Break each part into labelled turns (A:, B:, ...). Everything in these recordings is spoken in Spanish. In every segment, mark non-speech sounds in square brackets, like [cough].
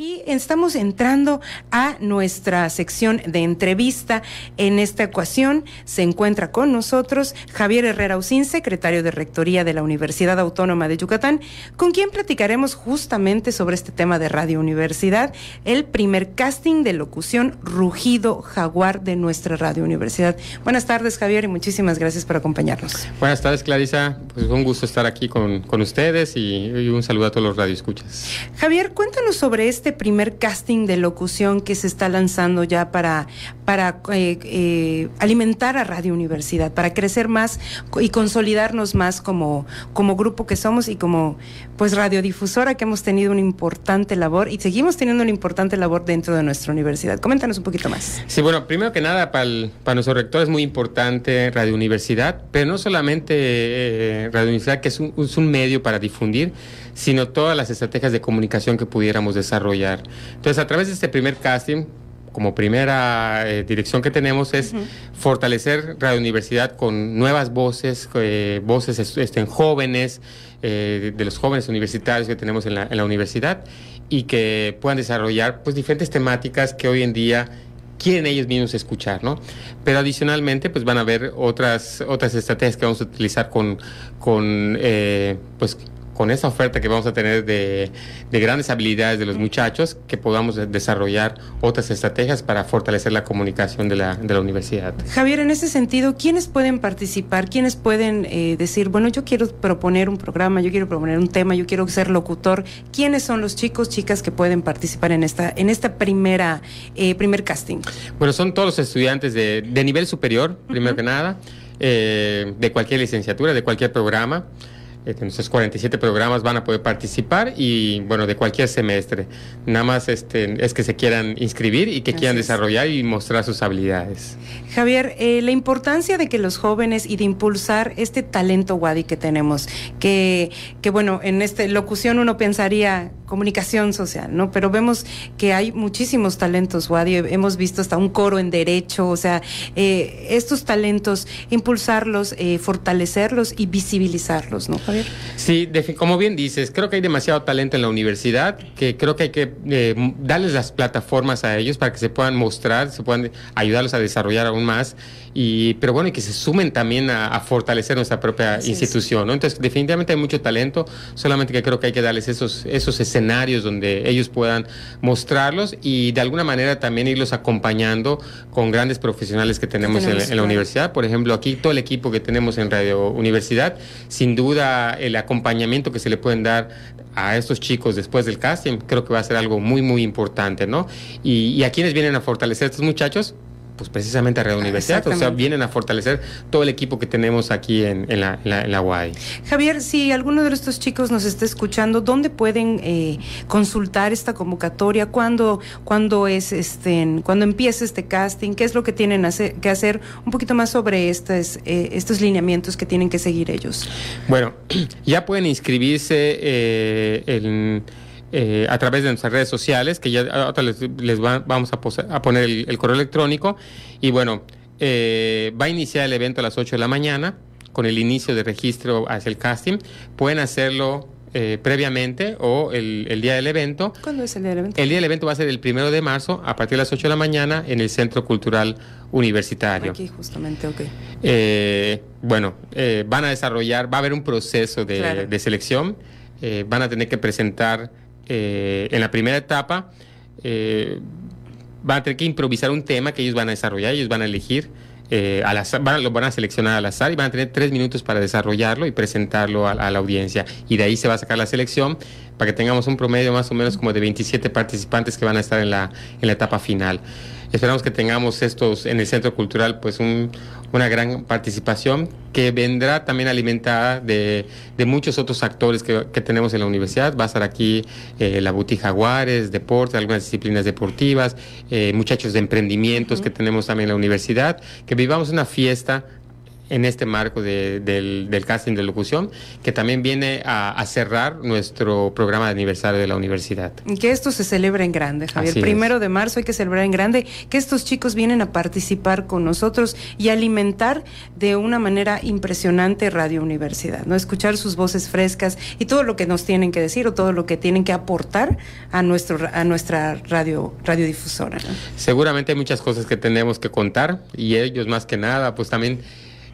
A: y estamos entrando a nuestra sección de entrevista. En esta ocasión se encuentra con nosotros Javier Herrera Usín, secretario de Rectoría de la Universidad Autónoma de Yucatán, con quien platicaremos justamente sobre este tema de Radio Universidad, el primer casting de locución rugido jaguar de nuestra Radio Universidad. Buenas tardes, Javier, y muchísimas gracias por acompañarnos.
B: Buenas tardes, Clarisa. Pues un gusto estar aquí con, con ustedes y, y un saludo a todos los radioescuchas.
A: Javier, cuéntanos sobre este este primer casting de locución que se está lanzando ya para, para eh, eh, alimentar a Radio Universidad, para crecer más y consolidarnos más como, como grupo que somos y como pues radiodifusora que hemos tenido una importante labor y seguimos teniendo una importante labor dentro de nuestra universidad. Coméntanos un poquito más.
B: Sí, bueno, primero que nada, para, para nuestro rector es muy importante Radio Universidad, pero no solamente eh, Radio Universidad, que es un, es un medio para difundir, sino todas las estrategias de comunicación que pudiéramos desarrollar. Entonces, a través de este primer casting, como primera eh, dirección que tenemos es uh -huh. fortalecer Radio Universidad con nuevas voces, eh, voces estén jóvenes, eh, de los jóvenes universitarios que tenemos en la, en la, universidad y que puedan desarrollar pues diferentes temáticas que hoy en día quieren ellos mismos escuchar, ¿no? Pero adicionalmente, pues van a haber otras, otras estrategias que vamos a utilizar con, con pues con esa oferta que vamos a tener de, de, grandes habilidades de los muchachos, que podamos desarrollar otras estrategias para fortalecer la comunicación de la, de la universidad.
A: Javier, en ese sentido, ¿quiénes pueden participar? ¿Quiénes pueden eh, decir, bueno, yo quiero proponer un programa, yo quiero proponer un tema, yo quiero ser locutor? ¿Quiénes son los chicos, chicas que pueden participar en esta, en esta primera, eh, primer casting?
B: Bueno, son todos los estudiantes de, de nivel superior, primero uh -huh. que nada, eh, de cualquier licenciatura, de cualquier programa. Entonces 47 programas van a poder participar y bueno, de cualquier semestre. Nada más este, es que se quieran inscribir y que Así quieran es. desarrollar y mostrar sus habilidades.
A: Javier, eh, la importancia de que los jóvenes y de impulsar este talento Wadi que tenemos, que, que bueno, en esta locución uno pensaría comunicación social, ¿no? Pero vemos que hay muchísimos talentos Wadi, hemos visto hasta un coro en derecho, o sea, eh, estos talentos, impulsarlos, eh, fortalecerlos y visibilizarlos, ¿no? Javier?
B: Sí, como bien dices, creo que hay demasiado talento en la universidad, que creo que hay que eh, darles las plataformas a ellos para que se puedan mostrar, se puedan ayudarlos a desarrollar aún más, y, pero bueno, y que se sumen también a, a fortalecer nuestra propia Así institución. Entonces, definitivamente hay mucho talento, solamente que creo que hay que darles esos, esos escenarios donde ellos puedan mostrarlos y de alguna manera también irlos acompañando con grandes profesionales que tenemos, tenemos en, en, la universidad. Por ejemplo, aquí todo el equipo que tenemos en Radio Universidad, sin duda el acompañamiento que se le pueden dar a estos chicos después del casting, creo que va a ser algo muy, muy importante, ¿no? Y, y a quienes vienen a fortalecer estos muchachos, pues precisamente a Red Universidad, o sea, vienen a fortalecer todo el equipo que tenemos aquí en, en, la, en, la, en la UAI.
A: Javier, si alguno de estos chicos nos está escuchando, ¿dónde pueden eh, consultar esta convocatoria? ¿Cuándo, cuándo es este, cuando empieza este casting? ¿Qué es lo que tienen que hacer? Un poquito más sobre estos, eh, estos lineamientos que tienen que seguir ellos.
B: Bueno, [clears throat] ya pueden inscribirse eh, en eh, a través de nuestras redes sociales, que ya ahora les, les va, vamos a, a, poner el, el, correo electrónico. Y bueno, eh, va a iniciar el evento a las 8 de la mañana con el inicio de registro hacia el casting. Pueden hacerlo eh, previamente o el, el, día del evento.
A: ¿Cuándo es el día del evento?
B: El día del evento va a ser el primero de marzo a partir de las 8 de la mañana en el Centro Cultural Universitario.
A: Aquí justamente, ok.
B: Eh, bueno, eh, van a desarrollar, va a haber un proceso de, claro. de selección, eh, van a tener que presentar eh, en la primera etapa, eh, van a tener que improvisar un tema que ellos van a desarrollar, ellos van a elegir, eh, al azar, van, lo van a seleccionar al azar y van a tener tres minutos para desarrollarlo y presentarlo a, a, la audiencia. Y de ahí se va a sacar la selección para que tengamos un promedio más o menos como de 27 participantes que van a estar en la, en la etapa final. Esperamos que tengamos estos en el Centro Cultural, pues un, una gran participación que vendrá también alimentada de, de muchos otros actores que, que, tenemos en la universidad. Va a estar aquí eh, la Buti Jaguares, deporte, algunas disciplinas deportivas, eh, muchachos de emprendimientos uh -huh. que tenemos también en la universidad, que vivamos una fiesta en este marco del, casting de locución, que también viene a, cerrar nuestro programa de aniversario de la universidad.
A: Que esto se celebra en grande, Javier. Primero de marzo hay que celebrar en grande, que estos chicos vienen a participar con nosotros y alimentar de una manera impresionante Radio Universidad, ¿no? Escuchar sus voces frescas y todo lo que nos tienen que decir o todo lo que tienen que aportar a nuestro a nuestra radio radiodifusora.
B: Seguramente hay muchas cosas que tenemos que contar y ellos más que nada, pues también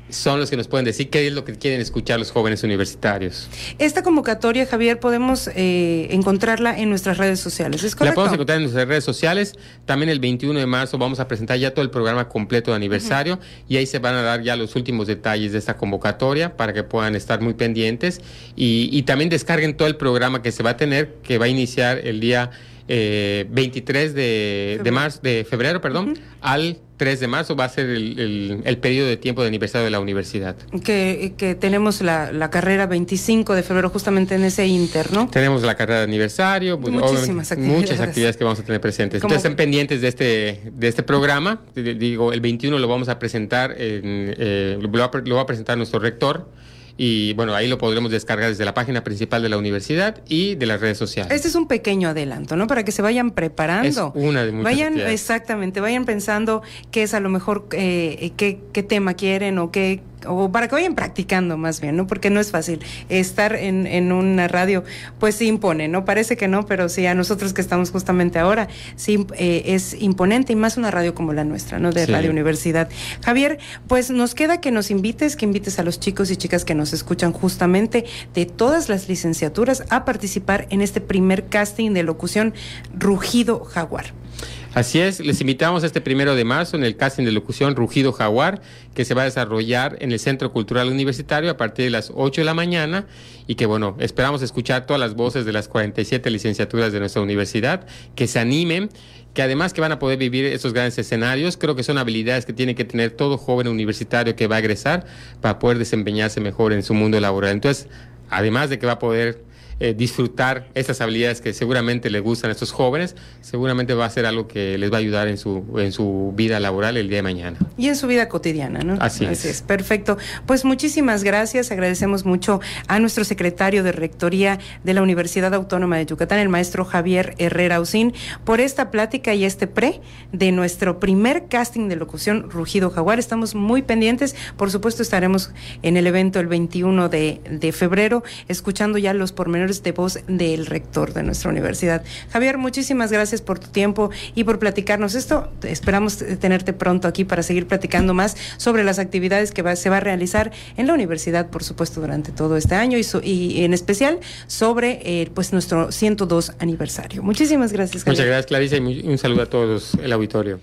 B: son los que nos pueden decir qué es lo que quieren escuchar los jóvenes universitarios.
A: Esta convocatoria, Javier, podemos eh, encontrarla en nuestras redes sociales, ¿es
B: La podemos encontrar en nuestras redes sociales. También el 21 de marzo vamos a presentar ya todo el programa completo de aniversario y ahí se van a dar ya los últimos detalles de esta convocatoria para que puedan estar muy pendientes y, también descarguen todo el programa que se va a tener, que va a iniciar el día 23 eh, de, marzo, de febrero, perdón, al 3 de marzo va a ser el, periodo de tiempo de aniversario de la universidad.
A: Que, que tenemos la, carrera 25 de febrero justamente en ese inter, ¿no?
B: Tenemos la carrera de aniversario,
A: pues, Muchísimas actividades.
B: muchas actividades que vamos a tener presentes. Entonces estén pendientes de este, de este programa. Digo, el 21 lo vamos a presentar, en, eh, lo va a presentar nuestro rector y bueno, ahí lo podremos descargar desde la página principal de la universidad y de las redes sociales.
A: Este es un pequeño adelanto, ¿no? Para que se vayan preparando.
B: Es una de muchas
A: Vayan, exactamente, vayan pensando qué es a lo mejor, eh, qué, qué tema quieren o qué o para que vayan practicando más bien, ¿no? Porque no es fácil estar en, en una radio, pues sí impone, ¿no? Parece que no, pero sí a nosotros que estamos justamente ahora, sí eh, es imponente y más una radio como la nuestra, ¿no? De Radio Universidad. Javier, pues nos queda que nos invites, que invites a los chicos y chicas que nos escuchan justamente de todas las licenciaturas a participar en este primer casting de locución Rugido Jaguar.
B: Así es, les invitamos este primero de marzo en el casting de locución Rugido Jaguar, que se va a desarrollar en el Centro Cultural Universitario a partir de las 8 de la mañana y que bueno, esperamos escuchar todas las voces de las 47 licenciaturas de nuestra universidad, que se animen, que además que van a poder vivir esos grandes escenarios, creo que son habilidades que tiene que tener todo joven universitario que va a egresar para poder desempeñarse mejor en su mundo laboral. Entonces, además de que va a poder eh, disfrutar estas habilidades que seguramente les gustan a estos jóvenes, seguramente va a ser algo que les va a ayudar en su, en su vida laboral el día de mañana.
A: Y en su vida cotidiana, ¿no?
B: Así, es.
A: Perfecto. Pues muchísimas gracias. Agradecemos mucho a nuestro secretario de Rectoría de la Universidad Autónoma de Yucatán, el maestro Javier Herrera Usín, por esta plática y este pre de nuestro primer casting de locución Rugido Jaguar. Estamos muy pendientes. Por supuesto, estaremos en el evento el 21 de, de febrero, escuchando ya los pormenores de voz del rector de nuestra universidad. Javier, muchísimas gracias por tu tiempo y por platicarnos esto. Esperamos tenerte pronto aquí para seguir platicando más sobre las actividades que se va a realizar en la universidad, por supuesto, durante todo este año y, en especial sobre eh, pues nuestro 102 aniversario. Muchísimas gracias.
B: Muchas gracias, Clarisa, y un saludo a todos el auditorio.